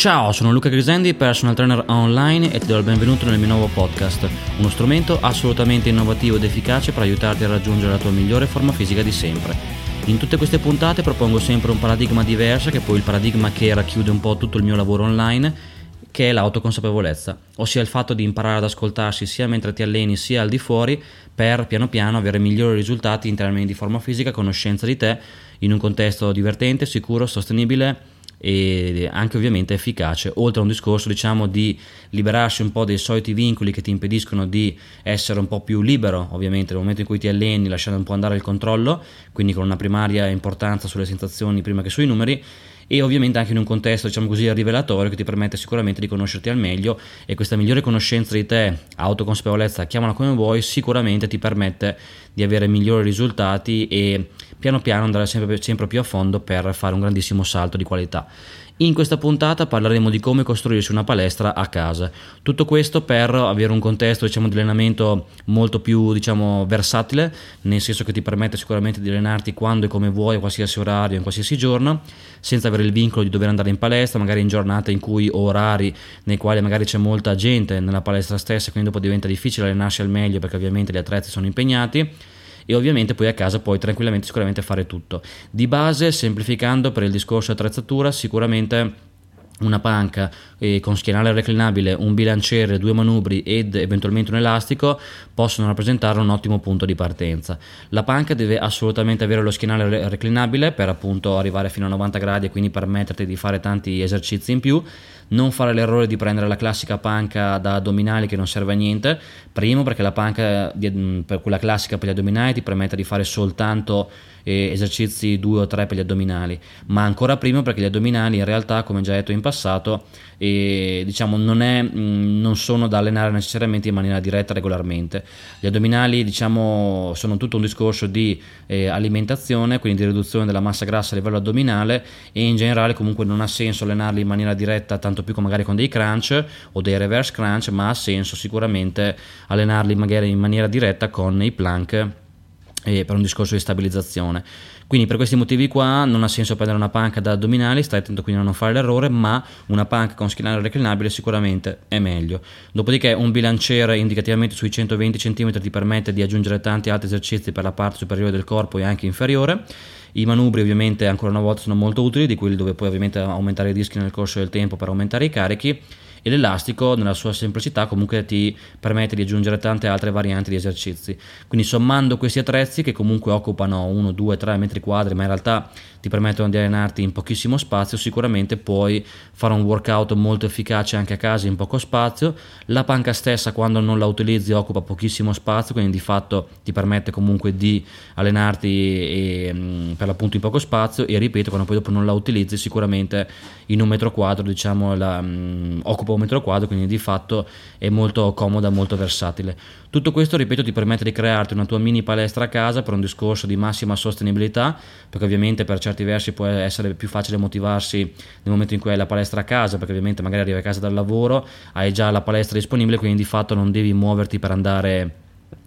Ciao, sono Luca Grisendi, personal trainer online e ti do il benvenuto nel mio nuovo podcast, uno strumento assolutamente innovativo ed efficace per aiutarti a raggiungere la tua migliore forma fisica di sempre. In tutte queste puntate propongo sempre un paradigma diverso, che è poi il paradigma che racchiude un po' tutto il mio lavoro online, che è l'autoconsapevolezza, ossia il fatto di imparare ad ascoltarsi sia mentre ti alleni sia al di fuori per piano piano avere migliori risultati in termini di forma fisica, conoscenza di te, in un contesto divertente, sicuro, sostenibile e anche ovviamente efficace, oltre a un discorso diciamo di liberarsi un po' dei soliti vincoli che ti impediscono di essere un po' più libero ovviamente nel momento in cui ti alleni lasciando un po' andare il controllo, quindi con una primaria importanza sulle sensazioni prima che sui numeri e ovviamente anche in un contesto diciamo così rivelatorio che ti permette sicuramente di conoscerti al meglio e questa migliore conoscenza di te, autoconsapevolezza, chiamala come vuoi, sicuramente ti permette di avere migliori risultati e piano piano andare sempre, sempre più a fondo per fare un grandissimo salto di qualità. In questa puntata parleremo di come costruirsi una palestra a casa. Tutto questo per avere un contesto diciamo, di allenamento molto più diciamo, versatile, nel senso che ti permette sicuramente di allenarti quando e come vuoi, a qualsiasi orario, in qualsiasi giorno, senza avere il vincolo di dover andare in palestra, magari in giornate in cui o orari nei quali magari c'è molta gente nella palestra stessa, quindi dopo diventa difficile allenarsi al meglio perché ovviamente gli atleti sono impegnati e ovviamente poi a casa puoi tranquillamente sicuramente fare tutto. Di base, semplificando per il discorso attrezzatura, sicuramente una panca eh, con schienale reclinabile, un bilanciere, due manubri ed eventualmente un elastico possono rappresentare un ottimo punto di partenza. La panca deve assolutamente avere lo schienale reclinabile per appunto arrivare fino a 90 gradi e quindi permetterti di fare tanti esercizi in più non fare l'errore di prendere la classica panca da addominali che non serve a niente, primo perché la panca di, per quella classica per gli addominali ti permette di fare soltanto eh, esercizi due o tre per gli addominali, ma ancora prima perché gli addominali in realtà, come già detto in passato, eh, diciamo, non, è, mh, non, sono da allenare necessariamente in maniera diretta regolarmente. Gli addominali diciamo, sono tutto un discorso di eh, alimentazione, quindi di riduzione della massa grassa a livello addominale e in generale comunque non ha senso allenarli in maniera diretta tanto più magari con dei crunch o dei reverse crunch, ma ha senso sicuramente allenarli magari in maniera diretta con i plank per un discorso di stabilizzazione. Quindi per questi motivi qua non ha senso prendere una panca da addominali, stai attento quindi a non fare l'errore, ma una panca con schienale reclinabile sicuramente è meglio. Dopodiché un bilanciere indicativamente sui 120 cm ti permette di aggiungere tanti altri esercizi per la parte superiore del corpo e anche inferiore. I manubri ovviamente ancora una volta sono molto utili, di quelli dove puoi ovviamente aumentare i dischi nel corso del tempo per aumentare i carichi e l'elastico nella sua semplicità comunque ti permette di aggiungere tante altre varianti di esercizi. Quindi sommando questi attrezzi che comunque occupano 1, 2, 3 metri quadri, ma in realtà ti permettono di allenarti in pochissimo spazio, sicuramente puoi fare un workout molto efficace anche a casa in poco spazio. La panca stessa quando non la utilizzi occupa pochissimo spazio, quindi di fatto ti permette comunque di allenarti e, mm, per l'appunto in poco spazio e ripeto, quando poi dopo non la utilizzi sicuramente in un metro quadro diciamo la, um, occupa un metro quadro, quindi di fatto è molto comoda, molto versatile. Tutto questo, ripeto, ti permette di crearti una tua mini palestra a casa per un discorso di massima sostenibilità, perché ovviamente per certi versi può essere più facile motivarsi nel momento in cui hai la palestra a casa, perché ovviamente magari arrivi a casa dal lavoro, hai già la palestra disponibile, quindi di fatto non devi muoverti per andare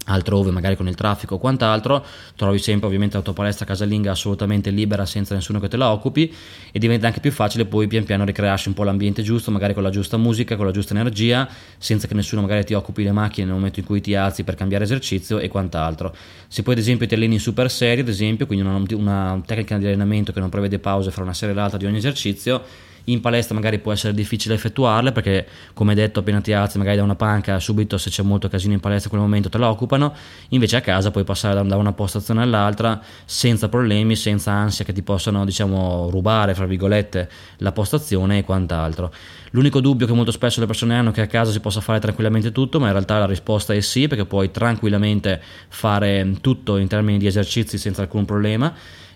altrove magari con il traffico o quant'altro trovi sempre ovviamente la tua palestra casalinga assolutamente libera senza nessuno che te la occupi e diventa anche più facile poi pian piano ricrearsi un po' l'ambiente giusto magari con la giusta musica con la giusta energia senza che nessuno magari ti occupi le macchine nel momento in cui ti alzi per cambiare esercizio e quant'altro. Se poi ad esempio ti alleni in super serie ad esempio quindi una, una tecnica di allenamento che non prevede pause fra una serie e l'altra di ogni esercizio in palestra magari può essere difficile effettuarle perché come detto appena ti alzi magari da una panca subito se c'è molto casino in palestra in quel momento te la occupano. Invece a casa puoi passare da una postazione all'altra senza problemi senza ansia che ti possano diciamo rubare fra virgolette la postazione e quant'altro. L'unico dubbio che molto spesso le persone hanno è che a casa si possa fare tranquillamente tutto ma in realtà la risposta è sì perché puoi tranquillamente fare tutto in termini di esercizi senza alcun problema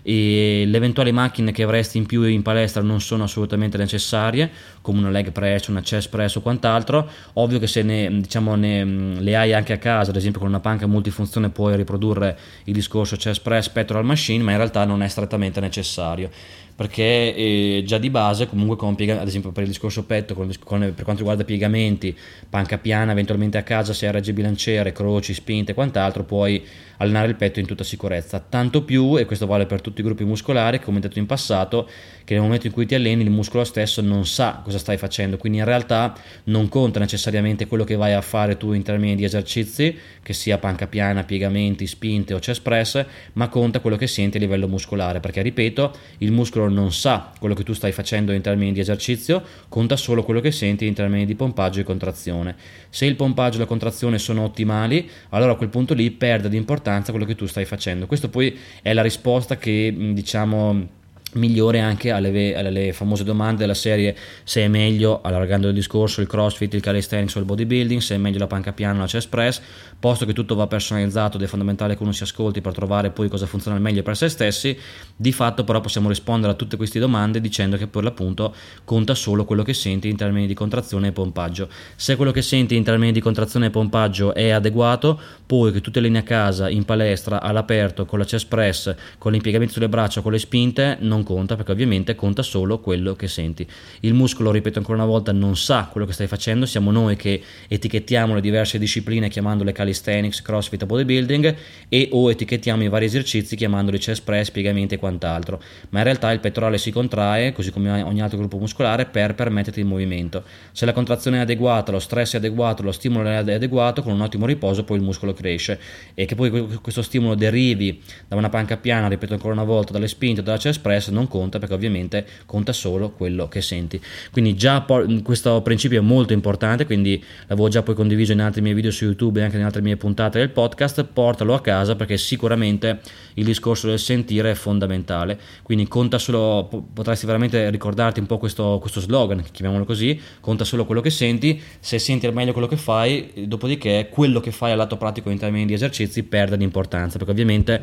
e le eventuali macchine che avresti in più in palestra non sono assolutamente necessarie come una leg press, una chest press o quant'altro. Ovvio che se ne, diciamo, ne, le hai anche a casa ad esempio con una panca multifunzione puoi riprodurre il discorso chest press pectoral machine ma in realtà non è strettamente necessario perché eh, già di base comunque con piega, ad esempio per il discorso petto con, con, per quanto riguarda piegamenti panca piana eventualmente a casa se hai regge bilanciere croci spinte e quant'altro puoi allenare il petto in tutta sicurezza. Tanto più e questo vale per tutti i gruppi muscolari come detto in passato che nel momento in cui ti alleni il muscolo stesso non sa cosa stai facendo, quindi in realtà non conta necessariamente quello che vai a fare tu in termini di esercizi, che sia panca piana, piegamenti, spinte o chest press, ma conta quello che senti a livello muscolare, perché ripeto, il muscolo non sa quello che tu stai facendo in termini di esercizio, conta solo quello che senti in termini di pompaggio e contrazione. Se il pompaggio e la contrazione sono ottimali, allora a quel punto lì perde di importanza quello che tu stai facendo. Questo poi è la risposta che diciamo migliore anche alle, alle, famose domande della serie se è meglio, allargando il discorso, il crossfit, il calisthenics o il bodybuilding, se è meglio la panca piana la chest press, posto che tutto va personalizzato ed è fondamentale che uno si ascolti per trovare poi cosa funziona al meglio per se stessi, di fatto però possiamo rispondere a tutte queste domande dicendo che per l'appunto conta solo quello che senti in termini di contrazione e pompaggio. Se quello che senti in termini di contrazione e pompaggio è adeguato, poi che tu te alleni a casa, in palestra, all'aperto, con la chest press, con l'impiegamento sulle braccia, con le spinte, non non conta perché ovviamente conta solo quello che senti. Il muscolo, ripeto ancora una volta, non sa quello che stai facendo, siamo noi che etichettiamo le diverse discipline chiamandole calisthenics, crossfit bodybuilding e o etichettiamo i vari esercizi chiamandoli chest press, piegamenti e quant'altro, ma in realtà il pettorale si contrae, così come ogni altro gruppo muscolare, per permetterti il movimento. Se la contrazione è adeguata, lo stress è adeguato, lo stimolo è adeguato, con un ottimo riposo poi il muscolo cresce e che poi questo stimolo derivi da una panca piana, ripeto ancora una volta, dalle spinte dalla chest press non conta perché ovviamente conta solo quello che senti. Quindi già questo principio è molto importante, quindi l'avevo già poi condiviso in altri miei video su YouTube e anche in altre mie puntate del podcast, portalo a casa perché sicuramente il discorso del sentire è fondamentale. Quindi conta solo, potresti veramente ricordarti un po' questo, questo slogan, chiamiamolo così, conta solo quello che senti, se senti al meglio quello che fai, dopodiché quello che fai al lato pratico in termini di esercizi perde di importanza, perché ovviamente,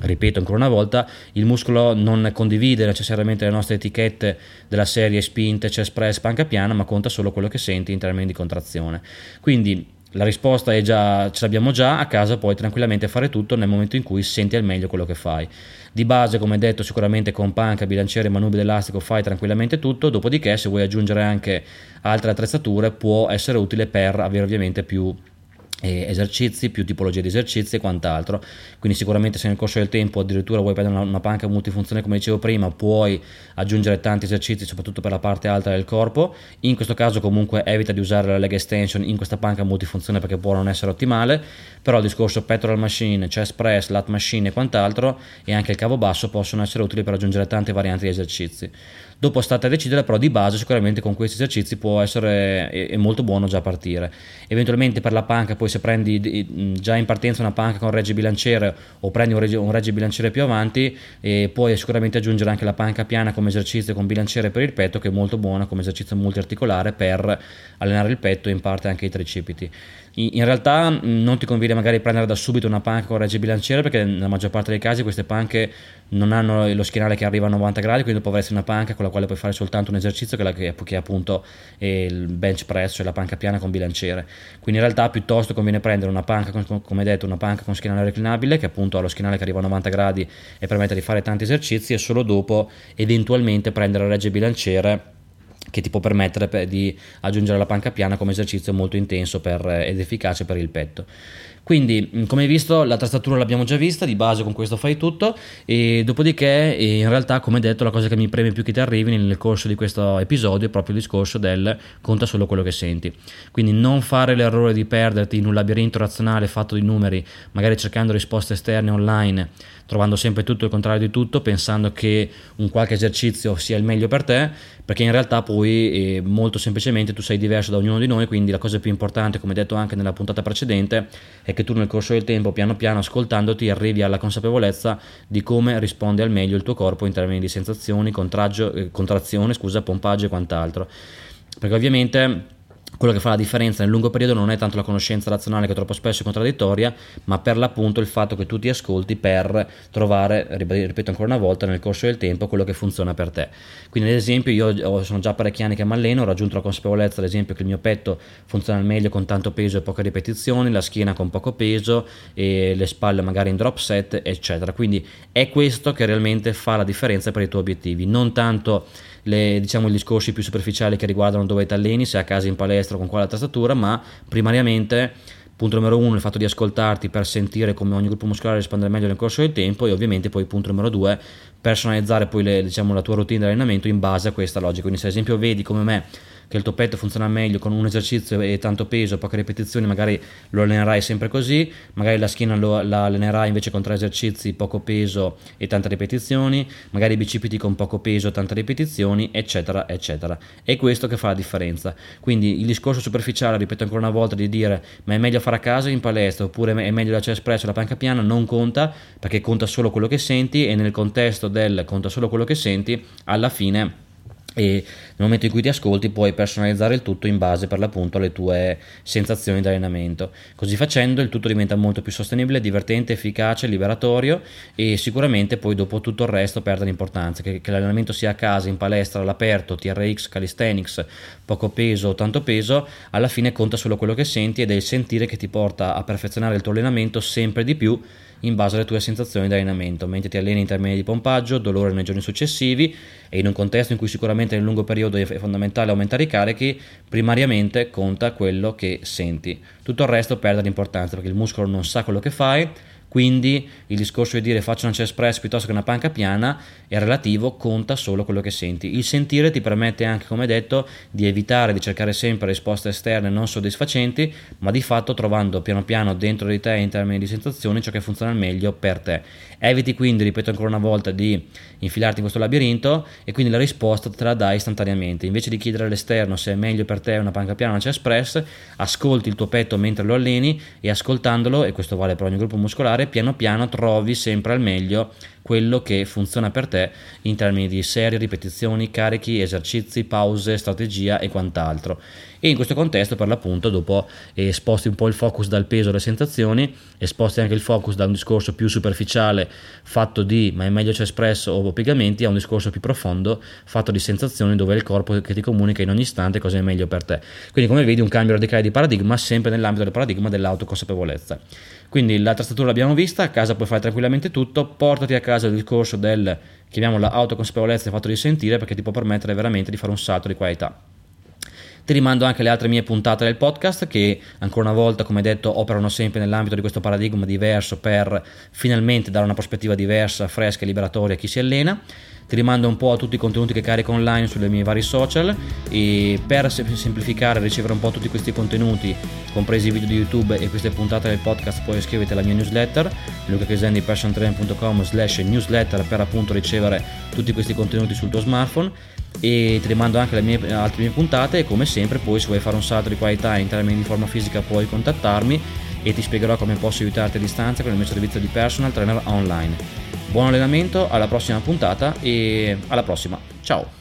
ripeto ancora una volta, il muscolo non condivide condivide necessariamente le nostre etichette della serie spinte, chest press, panca piana, ma conta solo quello che senti in termini di contrazione. Quindi la risposta è già, ce l'abbiamo già, a casa puoi tranquillamente fare tutto nel momento in cui senti al meglio quello che fai. Di base, come detto, sicuramente con panca, bilanciere, manubrio elastico fai tranquillamente tutto, dopodiché se vuoi aggiungere anche altre attrezzature può essere utile per avere ovviamente più esercizi, più tipologie di esercizi e quant'altro. Quindi sicuramente se nel corso del tempo addirittura vuoi prendere una, una panca multifunzione come dicevo prima, puoi aggiungere tanti esercizi soprattutto per la parte alta del corpo. In questo caso comunque evita di usare la leg extension in questa panca multifunzione perché può non essere ottimale, però il discorso pectoral machine, chest press, lat machine e quant'altro e anche il cavo basso possono essere utili per aggiungere tante varianti di esercizi. Dopo state a decidere, però di base sicuramente con questi esercizi può essere è molto buono già partire. Eventualmente per la panca, poi se prendi già in partenza una panca con regge bilanciere o prendi un regge, bilanciere più avanti, puoi sicuramente aggiungere anche la panca piana come esercizio con bilanciere per il petto, che è molto buona come esercizio multiarticolare per allenare il petto e in parte anche i tricipiti. In realtà non ti conviene magari prendere da subito una panca con regge bilanciere perché nella maggior parte dei casi queste panche non hanno lo schienale che arriva a 90 gradi, quindi dopo avresti una panca con la quale puoi fare soltanto un esercizio che, è, che è appunto il bench press, cioè la panca piana con bilanciere. Quindi in realtà piuttosto conviene prendere una panca, come detto, una panca con schienale reclinabile che appunto ha lo schienale che arriva a 90 gradi e permette di fare tanti esercizi e solo dopo eventualmente prendere la regge bilanciere che ti può permettere di aggiungere la panca piana come esercizio molto intenso per, ed efficace per il petto. Quindi, mm, come hai visto, la tastatura l'abbiamo già vista, di base con questo fai tutto, e dopodiché, in realtà, come detto, la cosa che mi preme più che ti arrivi nel corso di questo episodio è proprio il discorso del conta solo quello che senti. Quindi non fare l'errore di perderti in un labirinto razionale fatto di numeri, magari cercando risposte esterne online trovando sempre tutto il contrario di tutto, pensando che un qualche esercizio sia il meglio per te, perché in realtà poi eh, molto semplicemente tu sei diverso da ognuno di noi, quindi la cosa più importante, come detto anche nella puntata precedente, è che tu nel corso del tempo, piano piano, ascoltandoti, arrivi alla consapevolezza di come risponde al meglio il tuo corpo in termini di sensazioni, eh, contrazione, scusa, pompaggio e quant'altro. Perché ovviamente quello che fa la differenza nel lungo periodo non è tanto la conoscenza razionale che troppo spesso è contraddittoria, ma per l'appunto il fatto che tu ti ascolti per trovare, ripeto ancora una volta, nel corso del tempo quello che funziona per te. Quindi ad esempio io sono già parecchi anni che mi alleno, ho raggiunto la consapevolezza ad esempio che il mio petto funziona meglio con tanto peso e poche ripetizioni, la schiena con poco peso e le spalle magari in drop set, eccetera. Quindi è questo che realmente fa la differenza per i tuoi obiettivi, non tanto le, diciamo, gli discorsi più superficiali che riguardano dove ti alleni, se a casa in palestra con quale attrezzatura, ma primariamente Punto numero uno, il fatto di ascoltarti per sentire come ogni gruppo muscolare risponde meglio nel corso del tempo e ovviamente poi punto numero due, personalizzare poi le, diciamo, la tua routine di allenamento in base a questa logica. Quindi se ad esempio vedi come me che il tuo petto funziona meglio con un esercizio e tanto peso, poche ripetizioni, magari lo allenerai sempre così, magari la schiena lo, la allenerai invece con tre esercizi, poco peso e tante ripetizioni, magari i bicipiti con poco peso, tante ripetizioni, eccetera, eccetera. È questo che fa la differenza. Quindi il discorso superficiale, ripeto ancora una volta, di dire ma è meglio fare a casa in palestra oppure è meglio la chest press o la panca piana, non conta perché conta solo quello che senti e nel contesto del conta solo quello che senti, alla fine e nel momento in cui ti ascolti puoi personalizzare il tutto in base per l'appunto alle tue sensazioni di allenamento. Così facendo il tutto diventa molto più sostenibile, divertente, efficace, liberatorio e sicuramente poi dopo tutto il resto perde l'importanza, che, che l'allenamento sia a casa, in palestra, all'aperto, TRX, calisthenics, poco peso o tanto peso, alla fine conta solo quello che senti ed è il sentire che ti porta a perfezionare il tuo allenamento sempre di più in base alle tue sensazioni di allenamento, mentre ti alleni in termini di pompaggio, dolore nei giorni successivi e in un contesto in cui sicuramente nel lungo periodo è fondamentale aumentare i carichi, primariamente conta quello che senti. Tutto il resto perde l'importanza perché il muscolo non sa quello che fai quindi il discorso di dire faccio una chest press piuttosto che una panca piana è relativo, conta solo quello che senti. Il sentire ti permette anche, come detto, di evitare di cercare sempre risposte esterne non soddisfacenti, ma di fatto trovando piano piano dentro di te in termini di sensazioni ciò che funziona meglio per te. Eviti quindi, ripeto ancora una volta, di infilarti in questo labirinto e quindi la risposta te la dai istantaneamente. Invece di chiedere all'esterno se è meglio per te una panca piana o una chest press, ascolti il tuo petto mentre lo alleni e ascoltandolo, e questo vale per ogni gruppo muscolare, piano piano trovi sempre al meglio quello che funziona per te in termini di serie, ripetizioni, carichi, esercizi, pause, strategia e quant'altro. E in questo contesto, per l'appunto, dopo eh, sposti un po' il focus dal peso alle sensazioni, e sposti anche il focus da un discorso più superficiale fatto di ma è meglio c'è espresso o piegamenti a un discorso più profondo fatto di sensazioni dove è il corpo che ti comunica in ogni istante cosa è meglio per te. Quindi come vedi un cambio radicale di paradigma sempre nell'ambito del paradigma dell'autoconsapevolezza. Quindi la tastatura l'abbiamo vista, a casa puoi fare tranquillamente tutto, portati a casa il discorso del, chiamiamola autoconsapevolezza e fatto di sentire perché ti può permettere veramente di fare un salto di qualità. Ti rimando anche alle altre mie puntate del podcast che ancora una volta, come detto, operano sempre nell'ambito di questo paradigma diverso per finalmente dare una prospettiva diversa, fresca e liberatoria a chi si allena. Ti rimando un po' a tutti i contenuti che carico online sulle mie vari social e per semplificare e ricevere un po' tutti questi contenuti compresi i video di youtube e queste puntate del podcast puoi iscriverti alla mia newsletter lucachesendipersontrain.com slash newsletter per appunto ricevere tutti questi contenuti sul tuo smartphone e ti rimando anche alle mie, altre mie puntate e come sempre poi se vuoi fare un salto di qualità in termini di forma fisica puoi contattarmi e ti spiegherò come posso aiutarti a distanza con il mio servizio di personal trainer online. Buon allenamento, alla prossima puntata e alla prossima. Ciao!